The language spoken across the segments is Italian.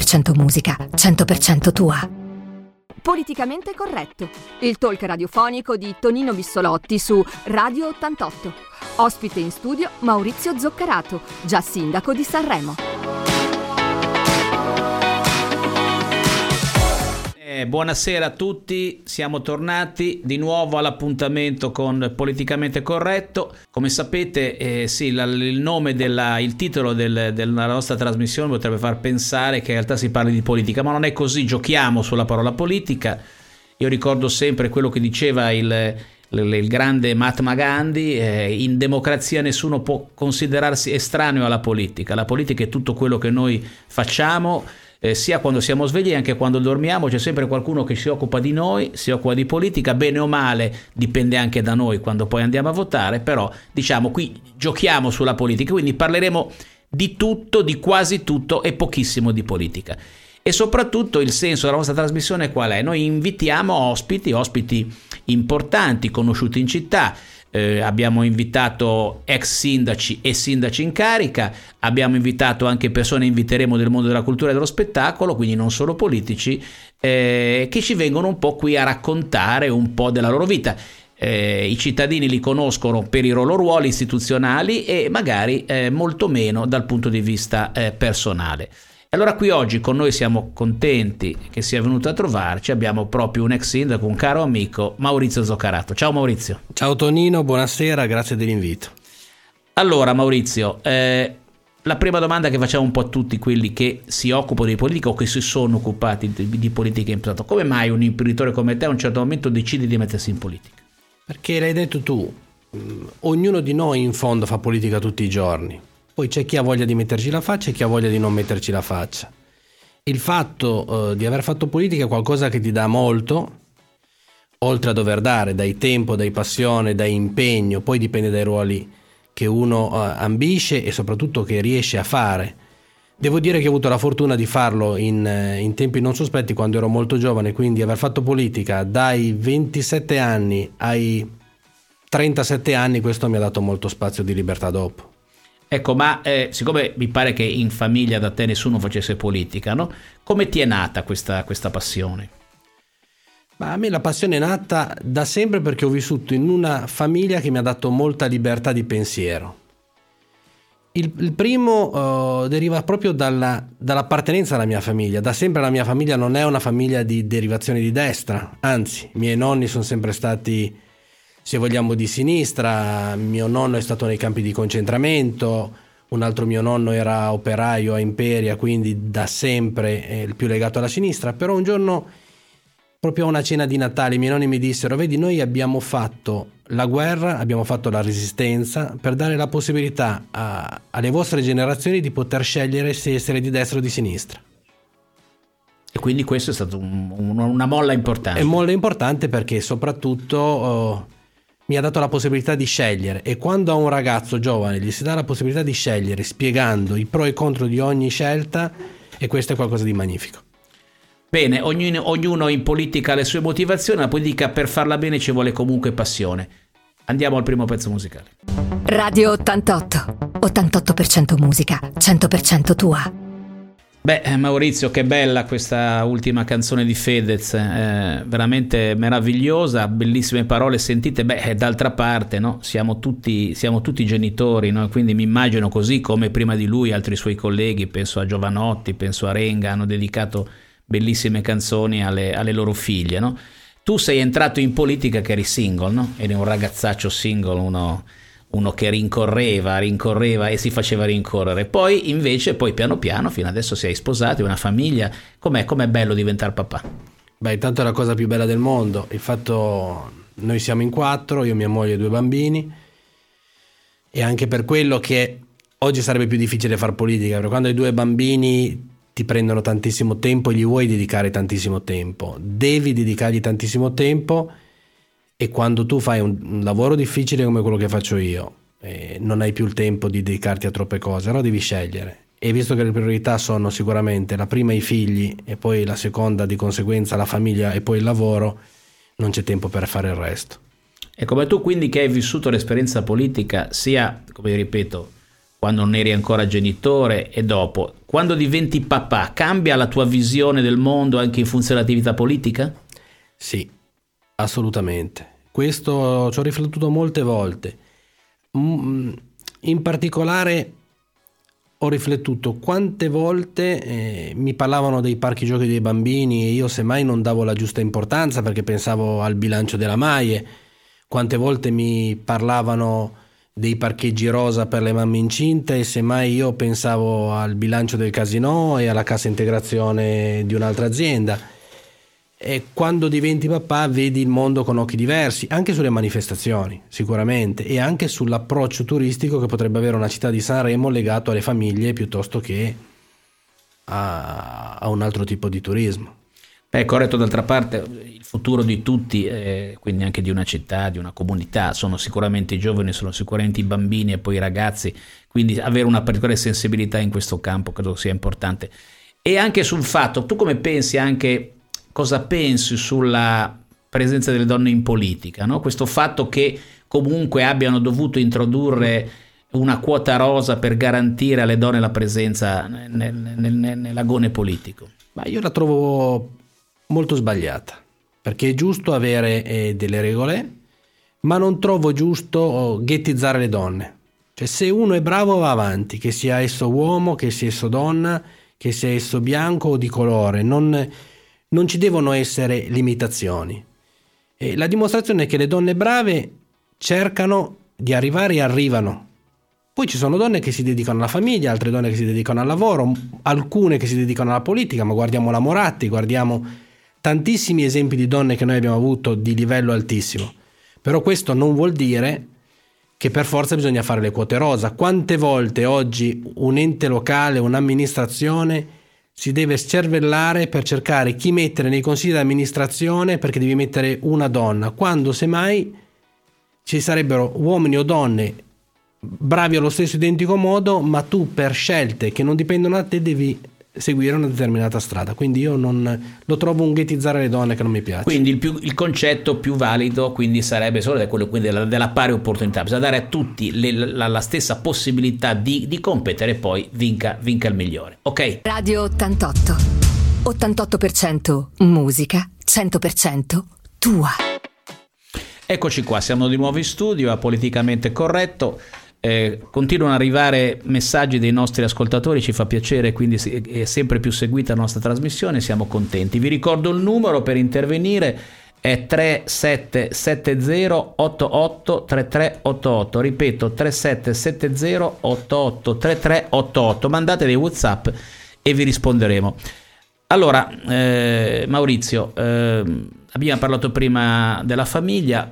100% musica, 100% tua. Politicamente corretto, il talk radiofonico di Tonino Bissolotti su Radio 88. Ospite in studio Maurizio Zoccarato, già sindaco di Sanremo. Eh, buonasera a tutti, siamo tornati di nuovo all'appuntamento con Politicamente Corretto. Come sapete, eh, sì, la, il nome, della, il titolo del, della nostra trasmissione potrebbe far pensare che in realtà si parli di politica, ma non è così, giochiamo sulla parola politica. Io ricordo sempre quello che diceva il, il, grande Mahatma Gandhi, eh, in democrazia nessuno può considerarsi estraneo alla politica, la politica è tutto quello che noi facciamo eh, sia quando siamo svegli che quando dormiamo, c'è sempre qualcuno che si occupa di noi, si occupa di politica, bene o male dipende anche da noi quando poi andiamo a votare, però diciamo qui giochiamo sulla politica, quindi parleremo di tutto, di quasi tutto e pochissimo di politica. E soprattutto il senso della nostra trasmissione qual è? Noi invitiamo ospiti, ospiti importanti, conosciuti in città, eh, abbiamo invitato ex sindaci e sindaci in carica, abbiamo invitato anche persone, inviteremo del mondo della cultura e dello spettacolo, quindi non solo politici, eh, che ci vengono un po' qui a raccontare un po' della loro vita. Eh, I cittadini li conoscono per i loro ruoli istituzionali e magari eh, molto meno dal punto di vista eh, personale. Allora qui oggi con noi siamo contenti che sia venuto a trovarci, abbiamo proprio un ex sindaco, un caro amico, Maurizio Zoccarato. Ciao Maurizio. Ciao Tonino, buonasera, grazie dell'invito. Allora Maurizio, eh, la prima domanda che facciamo un po' a tutti quelli che si occupano di politica o che si sono occupati di, di politica in passato, come mai un imprenditore come te a un certo momento decide di mettersi in politica? Perché l'hai detto tu, mm, ognuno di noi in fondo fa politica tutti i giorni poi c'è chi ha voglia di metterci la faccia e chi ha voglia di non metterci la faccia. Il fatto uh, di aver fatto politica è qualcosa che ti dà molto, oltre a dover dare dai tempo, dai passione, dai impegno, poi dipende dai ruoli che uno uh, ambisce e soprattutto che riesce a fare. Devo dire che ho avuto la fortuna di farlo in, uh, in tempi non sospetti quando ero molto giovane, quindi aver fatto politica dai 27 anni ai 37 anni, questo mi ha dato molto spazio di libertà dopo. Ecco, ma eh, siccome mi pare che in famiglia da te nessuno facesse politica, no? Come ti è nata questa, questa passione? Ma a me la passione è nata da sempre perché ho vissuto in una famiglia che mi ha dato molta libertà di pensiero. Il, il primo uh, deriva proprio dalla, dall'appartenenza alla mia famiglia. Da sempre la mia famiglia non è una famiglia di derivazione di destra, anzi, i miei nonni sono sempre stati se vogliamo di sinistra, mio nonno è stato nei campi di concentramento, un altro mio nonno era operaio a Imperia, quindi da sempre il più legato alla sinistra, però un giorno, proprio a una cena di Natale, i miei nonni mi dissero, vedi, noi abbiamo fatto la guerra, abbiamo fatto la resistenza per dare la possibilità a, alle vostre generazioni di poter scegliere se essere di destra o di sinistra. E quindi questo è stato un, una molla importante. È molla importante perché soprattutto... Oh, mi ha dato la possibilità di scegliere e quando a un ragazzo giovane gli si dà la possibilità di scegliere spiegando i pro e i contro di ogni scelta e questo è qualcosa di magnifico. Bene, ognuno, ognuno in politica ha le sue motivazioni, la politica per farla bene ci vuole comunque passione. Andiamo al primo pezzo musicale. Radio 88, 88% musica, 100% tua. Beh, eh, Maurizio, che bella questa ultima canzone di Fedez, eh, veramente meravigliosa, bellissime parole sentite. Beh, eh, d'altra parte, no? siamo, tutti, siamo, tutti, genitori, no? quindi mi immagino così come prima di lui altri suoi colleghi, penso a Giovanotti, penso a Renga, hanno dedicato bellissime canzoni alle, alle loro figlie. No? Tu sei entrato in politica che eri single, no? eri un ragazzaccio single, uno uno che rincorreva, rincorreva e si faceva rincorrere. Poi invece, poi piano piano, fino adesso sei sposati, una famiglia. Com'è, com'è bello diventare papà? Beh, intanto è la cosa più bella del mondo. Il fatto, noi siamo in quattro, io, mia moglie e due bambini. E anche per quello che oggi sarebbe più difficile fare politica, perché quando hai due bambini ti prendono tantissimo tempo e gli vuoi dedicare tantissimo tempo. Devi dedicargli tantissimo tempo e quando tu fai un, un lavoro difficile come quello che faccio io, eh, non hai più il tempo di dedicarti a troppe cose, allora devi scegliere. E visto che le priorità sono sicuramente la prima i figli e poi la seconda di conseguenza la famiglia e poi il lavoro, non c'è tempo per fare il resto. E come tu quindi che hai vissuto l'esperienza politica sia, come ripeto, quando non eri ancora genitore e dopo. Quando diventi papà, cambia la tua visione del mondo anche in funzione dell'attività politica? Sì, assolutamente. Questo ci ho riflettuto molte volte. Mm, in particolare ho riflettuto quante volte eh, mi parlavano dei parchi giochi dei bambini e io semmai non davo la giusta importanza perché pensavo al bilancio della Maie, quante volte mi parlavano dei parcheggi rosa per le mamme incinte e semmai io pensavo al bilancio del casino e alla cassa integrazione di un'altra azienda. E quando diventi papà vedi il mondo con occhi diversi, anche sulle manifestazioni, sicuramente, e anche sull'approccio turistico che potrebbe avere una città di Sanremo legato alle famiglie piuttosto che a, a un altro tipo di turismo. Beh, corretto, d'altra parte il futuro di tutti, eh, quindi anche di una città, di una comunità, sono sicuramente i giovani, sono sicuramente i bambini e poi i ragazzi, quindi avere una particolare sensibilità in questo campo credo sia importante. E anche sul fatto, tu come pensi anche, cosa pensi sulla presenza delle donne in politica, no? questo fatto che comunque abbiano dovuto introdurre una quota rosa per garantire alle donne la presenza nel, nel, nel, nell'agone politico? Ma io la trovo molto sbagliata, perché è giusto avere eh, delle regole, ma non trovo giusto oh, ghettizzare le donne. Cioè se uno è bravo va avanti, che sia esso uomo, che sia esso donna, che sia esso bianco o di colore, non, non ci devono essere limitazioni. E la dimostrazione è che le donne brave cercano di arrivare e arrivano. Poi ci sono donne che si dedicano alla famiglia, altre donne che si dedicano al lavoro, alcune che si dedicano alla politica, ma guardiamo la Moratti, guardiamo tantissimi esempi di donne che noi abbiamo avuto di livello altissimo, però questo non vuol dire che per forza bisogna fare le quote rosa. Quante volte oggi un ente locale, un'amministrazione si deve scervellare per cercare chi mettere nei consigli di amministrazione perché devi mettere una donna, quando semmai ci sarebbero uomini o donne bravi allo stesso identico modo, ma tu per scelte che non dipendono da te devi seguire una determinata strada. Quindi io non lo trovo un ghettizzare le donne che non mi piace. Quindi il, più, il concetto più valido quindi sarebbe solo quello della, della, pari opportunità. Bisogna dare a tutti le, la, la, stessa possibilità di, di competere e poi vinca, vinca il migliore. Ok? Radio 88. 88% musica, 100% tua. Eccoci qua, siamo di nuovo in studio a Politicamente Corretto. Eh, continuano ad arrivare messaggi dei nostri ascoltatori, ci fa piacere, quindi è sempre più seguita la nostra trasmissione, siamo contenti. Vi ricordo il numero per intervenire è 3770883388 ripeto 3770883388 mandate dei whatsapp e vi risponderemo. Allora eh, Maurizio eh, abbiamo parlato prima della famiglia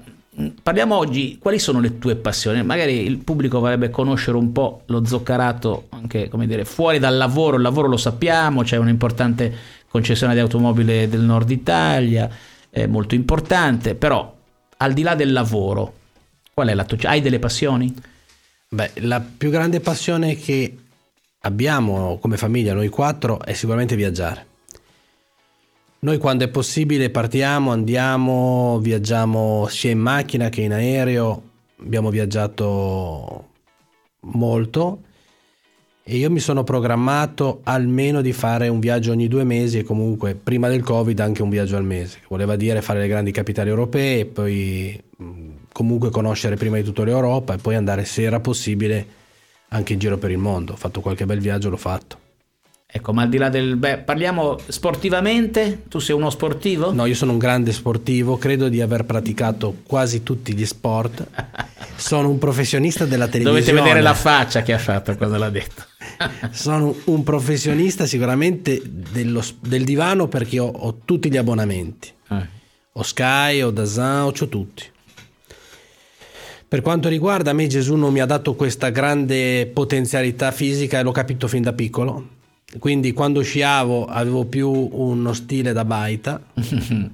Parliamo oggi, quali sono le tue passioni? Magari il pubblico vorrebbe conoscere un po' lo zoccarato anche, come dire, fuori dal lavoro, il lavoro lo sappiamo, c'è un'importante concessione di automobile del nord Italia, è molto importante, però al di là del lavoro, qual è la tua... Hai delle passioni? Beh, la più grande passione che abbiamo come famiglia, noi quattro, è sicuramente viaggiare. Noi quando è possibile partiamo, andiamo, viaggiamo sia in macchina che in aereo, abbiamo viaggiato molto e io mi sono programmato almeno di fare un viaggio ogni due mesi e comunque prima del covid anche un viaggio al mese, che voleva dire fare le grandi capitali europee e poi comunque conoscere prima di tutto l'Europa e poi andare se era possibile anche in giro per il mondo. Ho fatto qualche bel viaggio, l'ho fatto. Ecco, ma al di là del... Beh, parliamo sportivamente? Tu sei uno sportivo? No, io sono un grande sportivo, credo di aver praticato quasi tutti gli sport. Sono un professionista della televisione. Dovete vedere la faccia che ha fatto quando l'ha detto. sono un professionista sicuramente dello, del divano perché ho, ho tutti gli abbonamenti. Eh. Ho Sky, ho Dazan, ho tutti. Per quanto riguarda me Gesù non mi ha dato questa grande potenzialità fisica e l'ho capito fin da piccolo quindi quando sciavo avevo più uno stile da baita.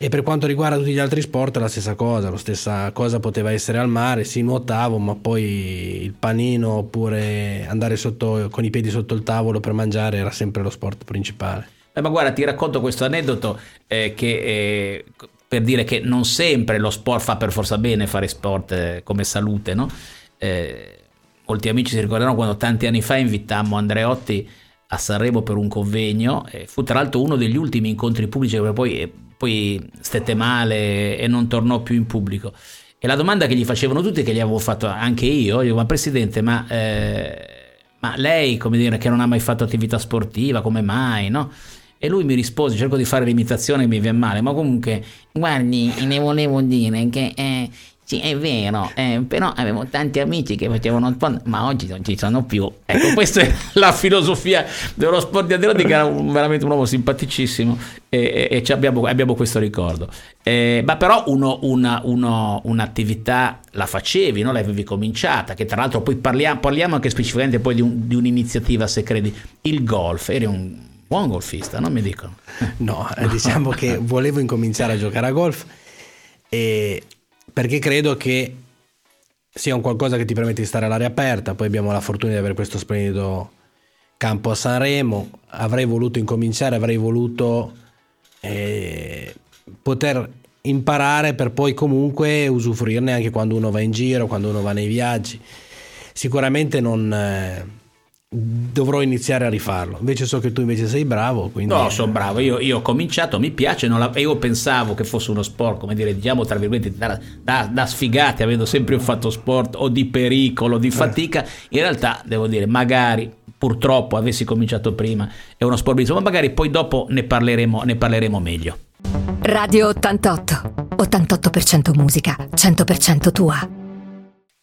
e per quanto riguarda tutti gli altri sport la stessa cosa, la stessa cosa poteva essere al mare, sì nuotavo, ma poi il panino oppure andare sotto, con i piedi sotto il tavolo per mangiare era sempre lo sport principale. Eh, ma guarda, ti racconto questo aneddoto eh, che eh, per dire che non sempre lo sport fa per forza bene fare sport eh, come salute, no? Eh, molti amici si ricorderanno quando tanti anni fa invitammo Andreotti a Sanremo per un convegno, fu tra l'altro uno degli ultimi incontri pubblici perché poi, poi stette male e non tornò più in pubblico. E la domanda che gli facevano tutti, che gli avevo fatto anche io, io ma Presidente, ma, eh, ma lei, come dire, che non ha mai fatto attività sportiva, come mai, no? E lui mi rispose, cerco di fare l'imitazione mi viene male, ma comunque, guardi, ne volevo dire che eh, sì, è vero, eh, però avevo tanti amici che facevano sport, ma oggi non ci sono più. Ecco, questa è la filosofia dello sport di Andreotti, che era un, veramente un uomo simpaticissimo e, e, e abbiamo, abbiamo, questo ricordo. Eh, ma però uno, una, uno, un'attività la facevi, no? l'avevi cominciata, che tra l'altro poi parliamo, parliamo anche specificamente poi di, un, di un'iniziativa, se credi, il golf, eri un buon golfista, non mi dicono? No, no. diciamo che volevo incominciare a giocare a golf e perché credo che sia un qualcosa che ti permette di stare all'aria aperta. Poi abbiamo la fortuna di avere questo splendido campo a Sanremo. Avrei voluto incominciare, avrei voluto eh, poter imparare per poi comunque usufruirne anche quando uno va in giro, quando uno va nei viaggi. Sicuramente non... Eh, dovrò iniziare a rifarlo. Invece so che tu invece sei bravo. Quindi... No, sono bravo. Io, io, ho cominciato, mi piace. La... io pensavo che fosse uno sport, come dire, diciamo tra virgolette, da, da, da sfigati, avendo sempre fatto sport o di pericolo, di fatica. In realtà, devo dire, magari purtroppo avessi cominciato prima, è uno sport bellissimo, ma magari poi dopo ne parleremo, ne parleremo meglio. Radio 88, 88% musica, 100% tua.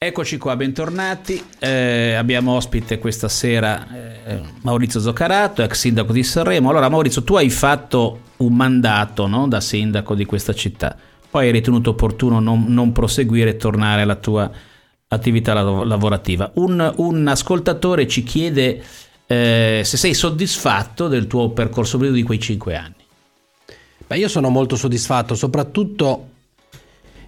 Eccoci qua, bentornati. Eh, abbiamo ospite questa sera eh, Maurizio Zoccarato, ex sindaco di Sanremo. Allora, Maurizio, tu hai fatto un mandato no, da sindaco di questa città, poi hai ritenuto opportuno non, non proseguire e tornare alla tua attività lavorativa. Un, un ascoltatore ci chiede eh, se sei soddisfatto del tuo percorso di quei cinque anni. Beh, io sono molto soddisfatto, soprattutto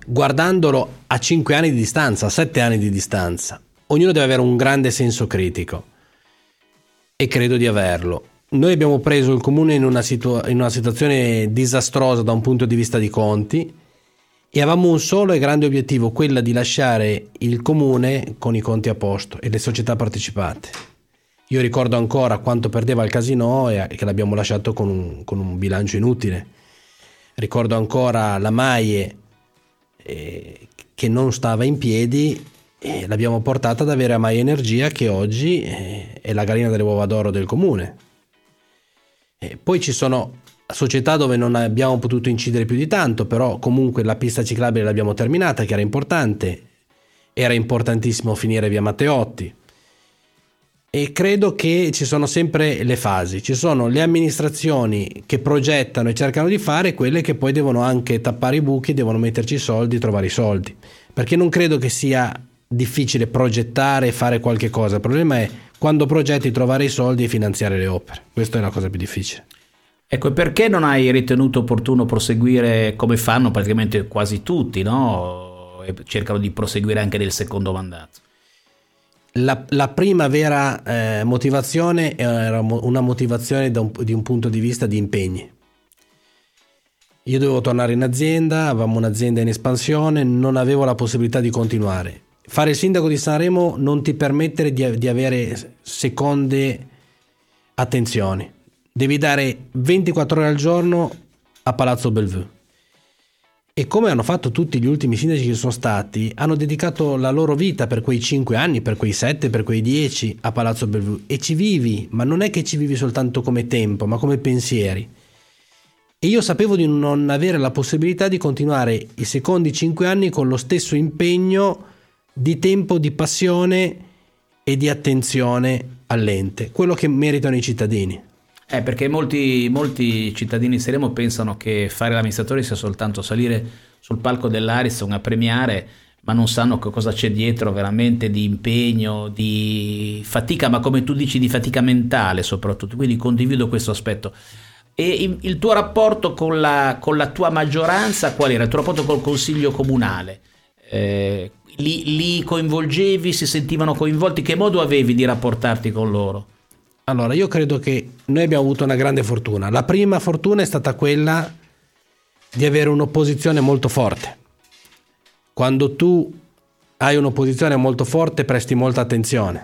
guardandolo a 5 anni di distanza, a 7 anni di distanza. Ognuno deve avere un grande senso critico e credo di averlo. Noi abbiamo preso il comune in una, situa- in una situazione disastrosa da un punto di vista di conti e avevamo un solo e grande obiettivo, quello di lasciare il comune con i conti a posto e le società partecipate. Io ricordo ancora quanto perdeva il casino e che l'abbiamo lasciato con un, con un bilancio inutile. Ricordo ancora la Maie eh, che non stava in piedi e l'abbiamo portata ad avere a Mai Energia che oggi eh, è la gallina delle uova d'oro del comune. E poi ci sono società dove non abbiamo potuto incidere più di tanto, però comunque la pista ciclabile l'abbiamo terminata, che era importante. Era importantissimo finire via Matteotti. E credo che ci sono sempre le fasi, ci sono le amministrazioni che progettano e cercano di fare, quelle che poi devono anche tappare i buchi, devono metterci i soldi, trovare i soldi. Perché non credo che sia difficile progettare e fare qualche cosa, il problema è quando progetti trovare i soldi e finanziare le opere, questa è la cosa più difficile. Ecco, perché non hai ritenuto opportuno proseguire come fanno praticamente quasi tutti, no? E cercano di proseguire anche nel secondo mandato? La, la, prima vera eh, motivazione era una motivazione un, di un punto di vista di impegni. Io dovevo tornare in azienda, avevamo un'azienda in espansione, non avevo la possibilità di continuare. Fare il sindaco di Sanremo non ti permette di, di avere seconde attenzioni. Devi dare 24 ore al giorno a Palazzo Bellevue e come hanno fatto tutti gli ultimi sindaci che sono stati, hanno dedicato la loro vita per quei 5 anni, per quei 7, per quei 10 a Palazzo Bellevue e ci vivi, ma non è che ci vivi soltanto come tempo, ma come pensieri. E io sapevo di non avere la possibilità di continuare i secondi 5 anni con lo stesso impegno di tempo, di passione e di attenzione all'ente, quello che meritano i cittadini. Eh, perché molti, molti cittadini di Seremo pensano che fare l'amministratore sia soltanto salire sul palco dell'Ariston a premiare, ma non sanno che cosa c'è dietro veramente di impegno, di fatica, ma come tu dici di fatica mentale soprattutto. Quindi condivido questo aspetto. E il tuo rapporto con la, con la tua maggioranza qual era? Il tuo rapporto col consiglio comunale? Eh, li, li coinvolgevi, si sentivano coinvolti? Che modo avevi di rapportarti con loro? Allora, io credo che noi abbiamo avuto una grande fortuna. La prima fortuna è stata quella di avere un'opposizione molto forte. Quando tu hai un'opposizione molto forte, presti molta attenzione.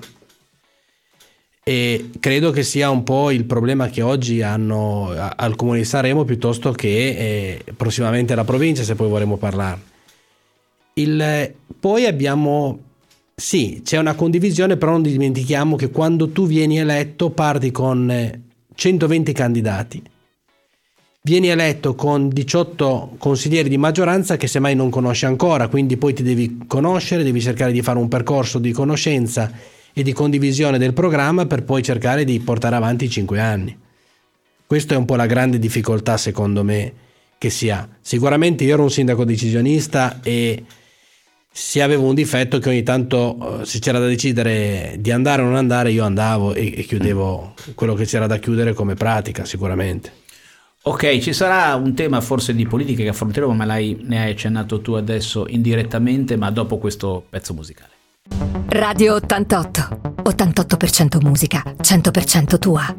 E credo che sia un po' il problema che oggi hanno al comune di Sanremo piuttosto che eh, prossimamente la provincia, se poi vorremmo parlare. Il, poi abbiamo, sì, c'è una condivisione, però non dimentichiamo che quando tu vieni eletto parti con 120 eh, candidati vieni eletto con 18 consiglieri di maggioranza che semmai non conosci ancora, quindi poi ti devi conoscere, devi cercare di fare un percorso di conoscenza e di condivisione del programma per poi cercare di portare avanti i 5 anni. Questa è un po' la grande difficoltà secondo me che si ha. Sicuramente io ero un sindaco decisionista e se avevo un difetto che ogni tanto eh, se c'era da decidere di andare o non andare io andavo e, e chiudevo quello che c'era da chiudere come pratica sicuramente. Ok, ci sarà un tema forse di politica che affronteremo, ma l'hai, ne hai accennato tu adesso indirettamente, ma dopo questo pezzo musicale. Radio 88, 88% musica, 100% tua.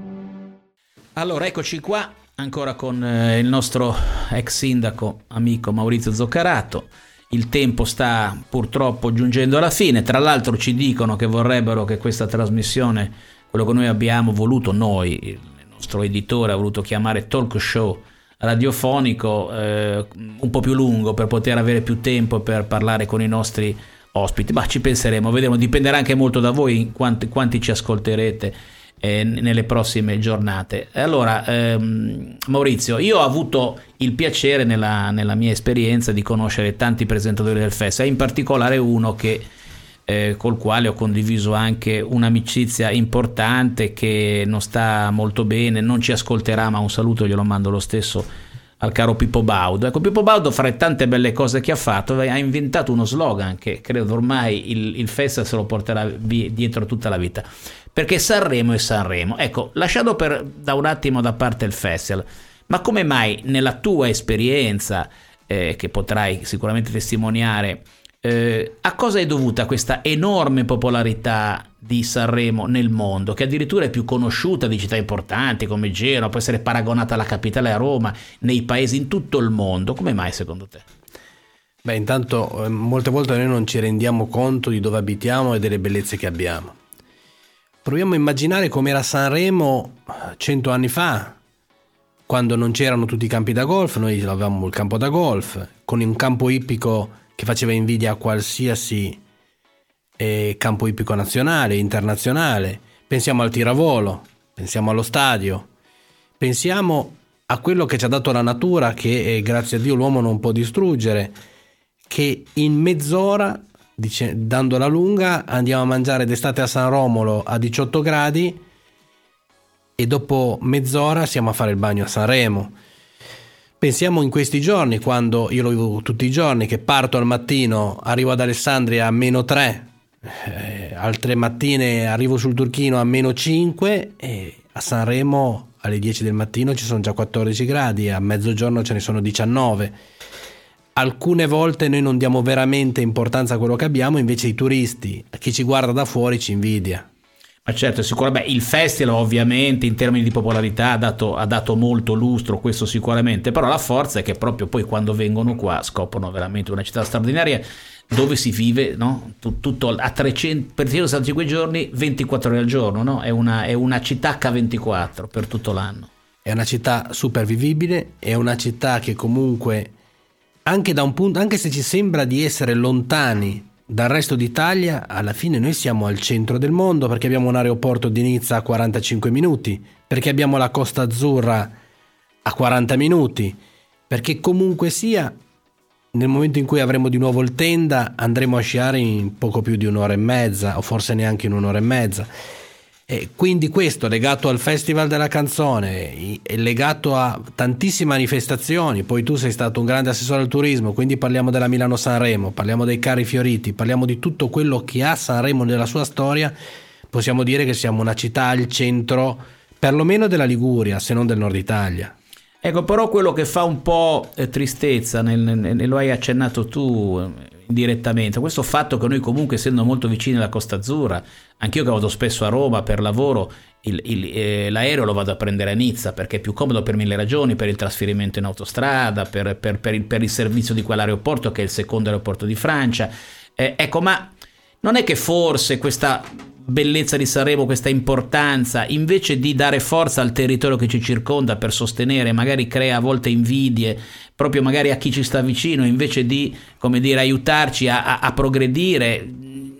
Allora, eccoci qua, ancora con eh, il nostro ex sindaco, amico Maurizio Zoccarato. Il tempo sta purtroppo giungendo alla fine, tra l'altro ci dicono che vorrebbero che questa trasmissione, quello che noi abbiamo voluto noi, nostro editore ha voluto chiamare talk show radiofonico eh, un po' più lungo per poter avere più tempo per parlare con i nostri ospiti. Ma ci penseremo, vedremo, dipenderà anche molto da voi quanti, quanti ci ascolterete eh, nelle prossime giornate. Allora, ehm, Maurizio, io ho avuto il piacere nella, nella, mia esperienza di conoscere tanti presentatori del festival, in particolare uno che eh, col quale ho condiviso anche un'amicizia importante che non sta molto bene, non ci ascolterà, ma un saluto glielo mando lo stesso al caro Pippo Baudo. Ecco, Pippo Baudo, fra le tante belle cose che ha fatto, ha inventato uno slogan che credo ormai il, il festival se lo porterà dietro tutta la vita. Perché Sanremo è Sanremo. Ecco, lasciando per, da un attimo da parte il festival, ma come mai nella tua esperienza, eh, che potrai sicuramente testimoniare, eh, a cosa è dovuta questa enorme popolarità di Sanremo nel mondo, che addirittura è più conosciuta di città importanti come Genova, può essere paragonata alla capitale a Roma, nei paesi in tutto il mondo? Come mai secondo te? Beh, intanto eh, molte volte noi non ci rendiamo conto di dove abitiamo e delle bellezze che abbiamo. Proviamo a immaginare com'era Sanremo cento anni fa, quando non c'erano tutti i campi da golf, noi avevamo il campo da golf, con un campo ippico che faceva invidia a qualsiasi eh, campo ippico nazionale, internazionale. Pensiamo al tiravolo, pensiamo allo stadio, pensiamo a quello che ci ha dato la natura che eh, grazie a Dio l'uomo non può distruggere, che in mezz'ora, dice, dando la lunga, andiamo a mangiare d'estate a San Romolo a 18 gradi e dopo mezz'ora siamo a fare il bagno a Sanremo Pensiamo in questi giorni, quando io lo vivo tutti i giorni, che parto al mattino, arrivo ad Alessandria a meno 3, eh, altre mattine arrivo sul Turchino a meno 5 e a Sanremo alle 10 del mattino ci sono già 14 gradi a mezzogiorno ce ne sono 19. Alcune volte noi non diamo veramente importanza a quello che abbiamo, invece i turisti, chi ci guarda da fuori ci invidia. Ma certo, sicuramente il festival ovviamente in termini di popolarità ha dato, ha dato, molto lustro, questo sicuramente, però la forza è che proprio poi quando vengono qua scoprono veramente una città straordinaria dove si vive no? tutto a 300, per 365 giorni, 24 ore al giorno, no? è, una, è una città H24 per tutto l'anno. È una città super vivibile, è una città che comunque, anche, punto, anche se ci sembra di essere lontani dal resto d'Italia, alla fine noi siamo al centro del mondo perché abbiamo un aeroporto di Nizza a 45 minuti, perché abbiamo la Costa Azzurra a 40 minuti, perché comunque sia, nel momento in cui avremo di nuovo il tenda, andremo a sciare in poco più di un'ora e mezza, o forse neanche in un'ora e mezza. E quindi questo legato al Festival della canzone, è legato a tantissime manifestazioni, poi tu sei stato un grande assessore al turismo, quindi parliamo della Milano Sanremo, parliamo dei Cari Fioriti, parliamo di tutto quello che ha Sanremo nella sua storia, possiamo dire che siamo una città al centro perlomeno della Liguria, se non del nord Italia. Ecco, però quello che fa un po' eh, tristezza, nel, nel, lo hai accennato tu, indirettamente. Questo fatto che noi comunque essendo molto vicini alla Costa Azzurra, anch'io che vado spesso a Roma per lavoro, il, il, eh, l'aereo lo vado a prendere a Nizza perché è più comodo per mille ragioni, per il trasferimento in autostrada, per, per, per, il, per il, servizio di quell'aeroporto che è il secondo aeroporto di Francia. Eh, ecco, ma non è che forse questa bellezza di Sanremo, questa importanza, invece di dare forza al territorio che ci circonda per sostenere, magari crea a volte invidie, proprio magari a chi ci sta vicino, invece di, come dire, aiutarci a, a, a progredire,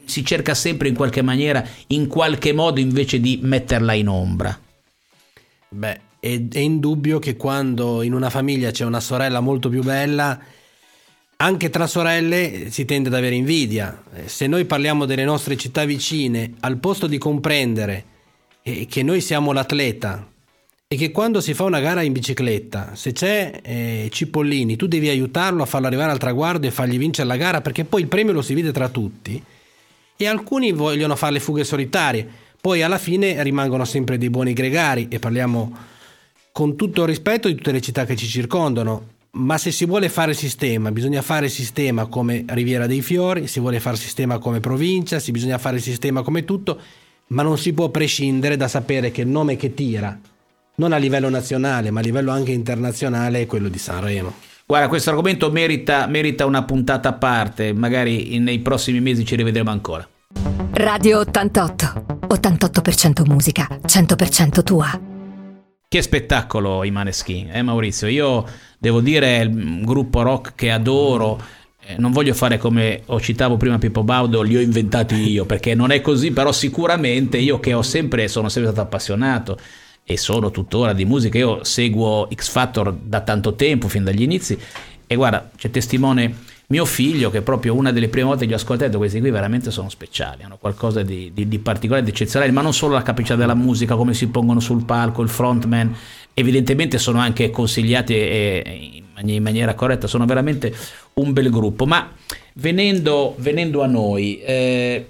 si cerca sempre in qualche maniera, in qualche modo, invece di metterla in ombra. Beh, è, è indubbio che quando in una famiglia c'è una sorella molto più bella, anche tra sorelle si tende ad avere invidia. Eh, se noi parliamo delle nostre città vicine, al posto di comprendere eh, che noi siamo l'atleta e che quando si fa una gara in bicicletta, se c'è eh, Cipollini, tu devi aiutarlo a farlo arrivare al traguardo e fargli vincere la gara perché poi il premio lo si vede tra tutti. E alcuni vogliono fare le fughe solitarie, poi alla fine rimangono sempre dei buoni gregari e parliamo con tutto il rispetto di tutte le città che ci circondano ma se si vuole fare sistema, bisogna fare sistema come Riviera dei Fiori, si vuole fare sistema come provincia, si bisogna fare sistema come tutto, ma non si può prescindere da sapere che il nome che tira, non a livello nazionale, ma a livello anche internazionale, è quello di Sanremo. Guarda, questo argomento merita, merita una puntata a parte, magari nei prossimi mesi ci rivedremo ancora. Radio 88, 88% musica, 100% tua. Che spettacolo i Maneskin, eh Maurizio? Io devo dire, è un gruppo rock che adoro. Eh, non voglio fare come ho citato prima Pippo Baudo, li ho inventati io, perché non è così, però sicuramente io che ho sempre, sono sempre stato appassionato e sono tuttora di musica, io seguo X Factor da tanto tempo, fin dagli inizi, e guarda, c'è testimone mio figlio, che proprio una delle prime volte che ho ascoltato, questi qui veramente sono speciali, hanno qualcosa di, di, di particolare, di eccezionale, ma non solo la capacità della musica, come si pongono sul palco, il frontman, evidentemente sono anche consigliati e, in maniera corretta, sono veramente un bel gruppo. Ma venendo, venendo a noi, eh,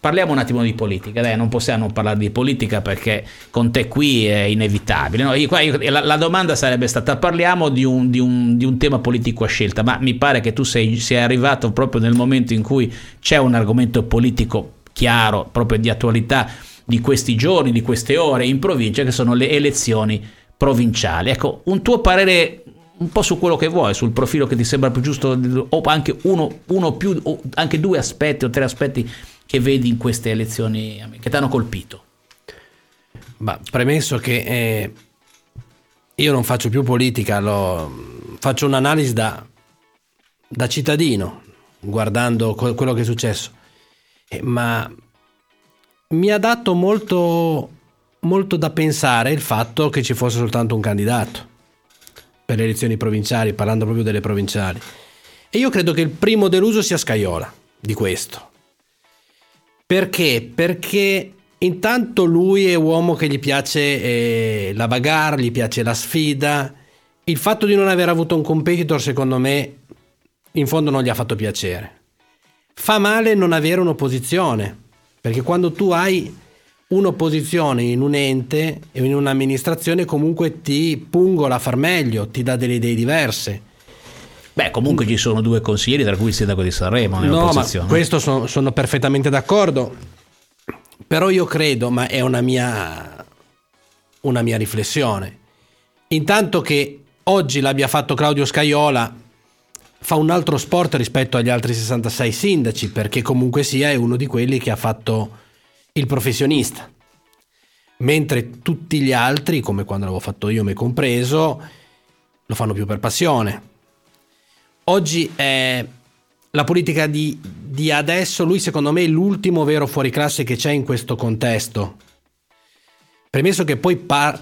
Parliamo un attimo di politica, dai, non possiamo parlare di politica perché con te qui è inevitabile. No? Io, io, la, la, domanda sarebbe stata: parliamo di un, di, un, di un, tema politico a scelta, ma mi pare che tu sei, sei arrivato proprio nel momento in cui c'è un argomento politico chiaro, proprio di attualità di questi giorni, di queste ore in provincia, che sono le elezioni provinciali. Ecco, un tuo parere un po' su quello che vuoi, sul profilo che ti sembra più giusto, o anche uno, uno più, o anche due aspetti o tre aspetti che vedi in queste elezioni che ti hanno colpito? Ma premesso che eh, io non faccio più politica, lo, faccio un'analisi da, da, cittadino, guardando quello che è successo, eh, ma mi ha dato molto, molto da pensare il fatto che ci fosse soltanto un candidato per le elezioni provinciali, parlando proprio delle provinciali. E io credo che il primo deluso sia Scaiola di questo. Perché? Perché intanto lui è uomo che gli piace eh, la bagarre, gli piace la sfida. Il fatto di non aver avuto un competitor, secondo me, in fondo non gli ha fatto piacere. Fa male non avere un'opposizione, perché quando tu hai un'opposizione in un ente e in un'amministrazione comunque ti pungola a far meglio, ti dà delle idee diverse. Beh, comunque ci sono due consiglieri, tra cui il sindaco di Sanremo. No, ma questo sono, sono perfettamente d'accordo. Però io credo, ma è una mia, una mia riflessione. Intanto che oggi l'abbia fatto Claudio Scaiola, fa un altro sport rispetto agli altri 66 sindaci, perché comunque sia è uno di quelli che ha fatto il professionista. Mentre tutti gli altri, come quando l'avevo fatto io, me compreso, lo fanno più per passione oggi è la politica di, di, adesso, lui secondo me è l'ultimo vero fuoriclasse che c'è in questo contesto. Premesso che poi par-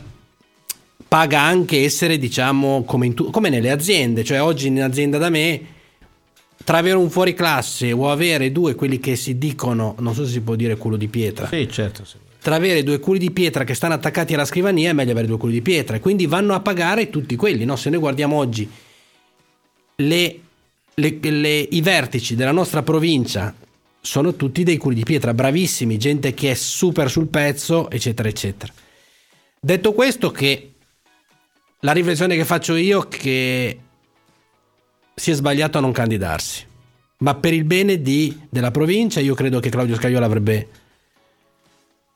paga anche essere, diciamo, come, tu- come, nelle aziende, cioè oggi in azienda da me, tra avere un fuoriclasse o avere due quelli che si dicono, non so se si può dire culo di pietra. Sì, certo. Sì. Tra avere due culi di pietra che stanno attaccati alla scrivania è meglio avere due culi di pietra e quindi vanno a pagare tutti quelli. No? Se noi guardiamo oggi le, le, le, i vertici della nostra provincia sono tutti dei culi di pietra, bravissimi, gente che è super sul pezzo, eccetera, eccetera. Detto questo, che la riflessione che faccio io è che si è sbagliato a non candidarsi, ma per il bene di, della provincia io credo che Claudio Scaiola avrebbe,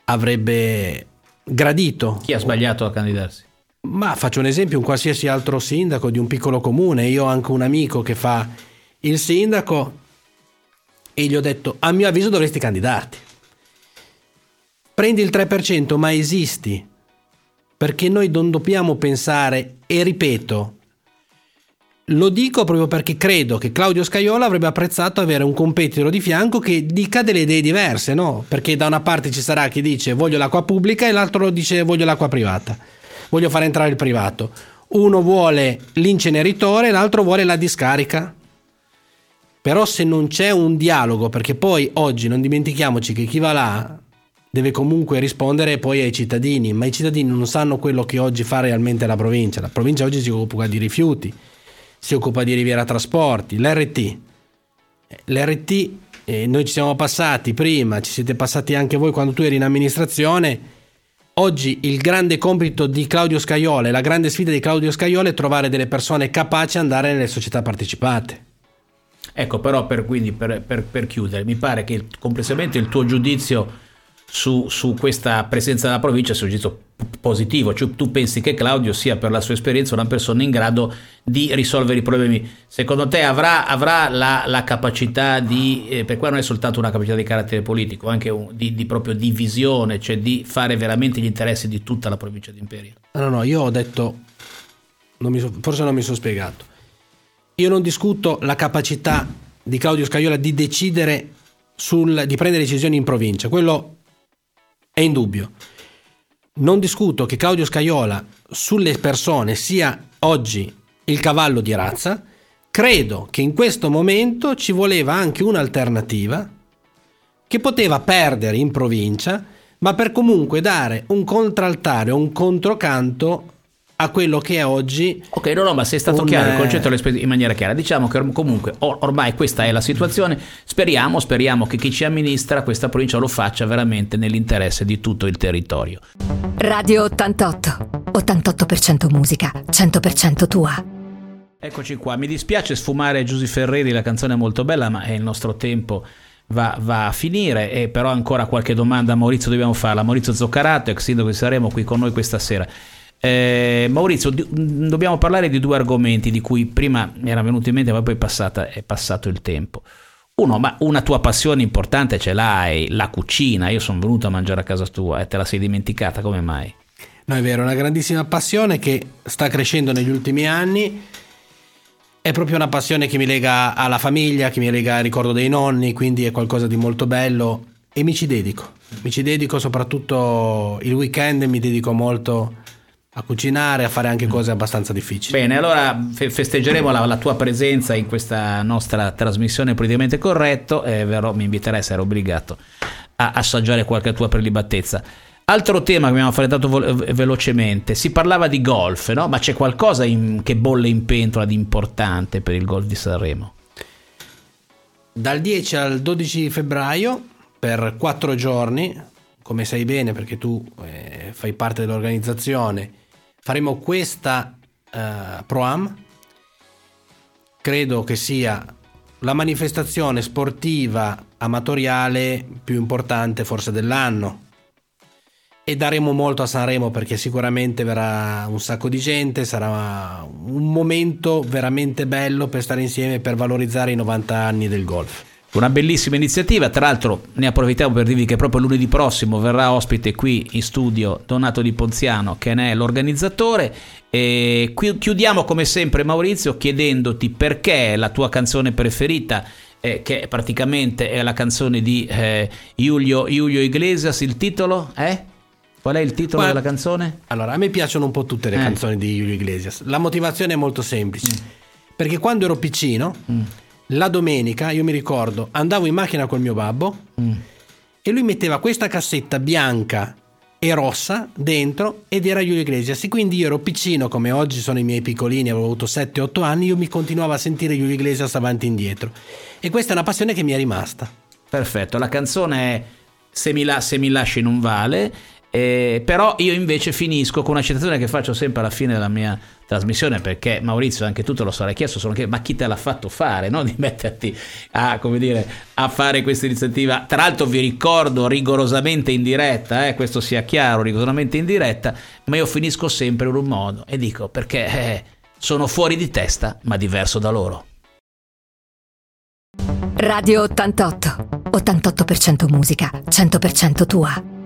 avrebbe gradito. Chi ha sbagliato a candidarsi? Ma faccio un esempio, un qualsiasi altro sindaco di un piccolo comune, io ho anche un amico che fa il sindaco e gli ho detto a mio avviso dovresti candidarti. Prendi il 3% ma esisti, perché noi non dobbiamo pensare, e ripeto, lo dico proprio perché credo che Claudio Scaiola avrebbe apprezzato avere un competitor di fianco che dica delle idee diverse, no? Perché da una parte ci sarà chi dice voglio l'acqua pubblica e l'altro dice voglio l'acqua privata, voglio fare entrare il privato. Uno vuole l'inceneritore, l'altro vuole la discarica. Però se non c'è un dialogo, perché poi oggi non dimentichiamoci che chi va là deve comunque rispondere poi ai cittadini, ma i cittadini non sanno quello che oggi fa realmente la provincia. La provincia oggi si occupa di rifiuti si occupa di Riviera Trasporti, l'RT. L'RT, eh, noi ci siamo passati prima, ci siete passati anche voi quando tu eri in amministrazione. Oggi il grande compito di Claudio Scaiola e la grande sfida di Claudio Scaiola è trovare delle persone capaci di andare nelle società partecipate. Ecco, però per, quindi, per, per, per chiudere, mi pare che complessivamente il tuo giudizio su, su, questa presenza della provincia sia un giudizio positivo, cioè tu pensi che Claudio sia per la sua esperienza una persona in grado di risolvere i problemi. Secondo te avrà, avrà la, la, capacità di, eh, per qua non è soltanto una capacità di carattere politico, anche un, di, di, proprio di visione, cioè di fare veramente gli interessi di tutta la provincia di Imperia? No, no, io ho detto, non so, forse non mi sono spiegato, io non discuto la capacità di Claudio Scaiola di decidere sul, di prendere decisioni in provincia, quello è indubbio. Non discuto che Claudio Scaiola sulle persone sia oggi il cavallo di razza, credo che in questo momento ci voleva anche un'alternativa che poteva perdere in provincia, ma per comunque dare un contraltare, un controcanto a quello che è oggi. Ok, no, no, ma sei stato un, chiaro, il concetto in maniera chiara. Diciamo che comunque or- ormai questa è la situazione. Speriamo, speriamo che chi ci amministra questa provincia lo faccia veramente nell'interesse di tutto il territorio. Radio 88, 88% musica, 100% tua. Eccoci qua, mi dispiace sfumare Giusy Ferreri, la canzone è molto bella, ma è il nostro tempo. Va, va, a finire e però ancora qualche domanda a Maurizio dobbiamo farla. Maurizio Zoccarato, ex sindaco di Saremo, qui con noi questa sera. Eh, Maurizio, di, dobbiamo parlare di due argomenti di cui prima mi era venuto in mente, ma poi è, passata, è passato il tempo. Uno, ma una tua passione importante ce l'hai, la cucina. Io sono venuto a mangiare a casa tua e te la sei dimenticata, come mai? No, è vero, è una grandissima passione che sta crescendo negli ultimi anni. È proprio una passione che mi lega alla famiglia, che mi lega al ricordo dei nonni, quindi è qualcosa di molto bello e mi ci dedico. Mi ci dedico soprattutto il weekend, mi dedico molto a cucinare, a fare anche cose abbastanza difficili. Bene, allora festeggeremo la, la, tua presenza in questa nostra trasmissione politicamente corretto e verrò, mi inviterai, sarò obbligato a assaggiare qualche tua prelibatezza. Altro tema che abbiamo affrontato vo- velocemente, si parlava di golf, no? ma c'è qualcosa in, che bolle in pentola di importante per il golf di Sanremo? Dal 10 al 12 febbraio, per quattro giorni, come sai bene perché tu eh, fai parte dell'organizzazione, faremo questa uh, Pro-Am. Credo che sia la manifestazione sportiva amatoriale più importante forse dell'anno. E daremo molto a Sanremo perché sicuramente verrà un sacco di gente, sarà un momento veramente bello per stare insieme per valorizzare i 90 anni del golf. Una bellissima iniziativa, tra l'altro ne approfittiamo per dirvi che proprio lunedì prossimo verrà ospite qui in studio Donato Di Ponziano che ne è l'organizzatore e chiudiamo come sempre Maurizio chiedendoti perché la tua canzone preferita eh, che praticamente è la canzone di eh, Julio, Julio, Iglesias, il titolo è? Qual è il titolo Guarda, della canzone? Allora, a me piacciono un po' tutte le eh. canzoni di Julio Iglesias. La motivazione è molto semplice. Mm. Perché quando ero piccino mm la domenica, io mi ricordo, andavo in macchina col mio babbo mm. e lui metteva questa cassetta bianca e rossa dentro ed era Giulio Iglesias. E quindi io ero piccino, come oggi sono i miei piccolini, avevo avuto 7-8 anni, io mi continuavo a sentire Giulio Iglesias avanti e indietro. E questa è una passione che mi è rimasta. Perfetto, la canzone è Se mi, la, se mi lasci non vale eh, però io invece finisco con una citazione che faccio sempre alla fine della mia trasmissione perché Maurizio anche tu te lo sarai chiesto sono che, ma chi te l'ha fatto fare no? di metterti a, dire, a, fare questa iniziativa tra l'altro vi ricordo rigorosamente in diretta eh, questo sia chiaro rigorosamente in diretta ma io finisco sempre in un modo e dico perché eh, sono fuori di testa ma diverso da loro Radio 88. 88% musica, 100% tua.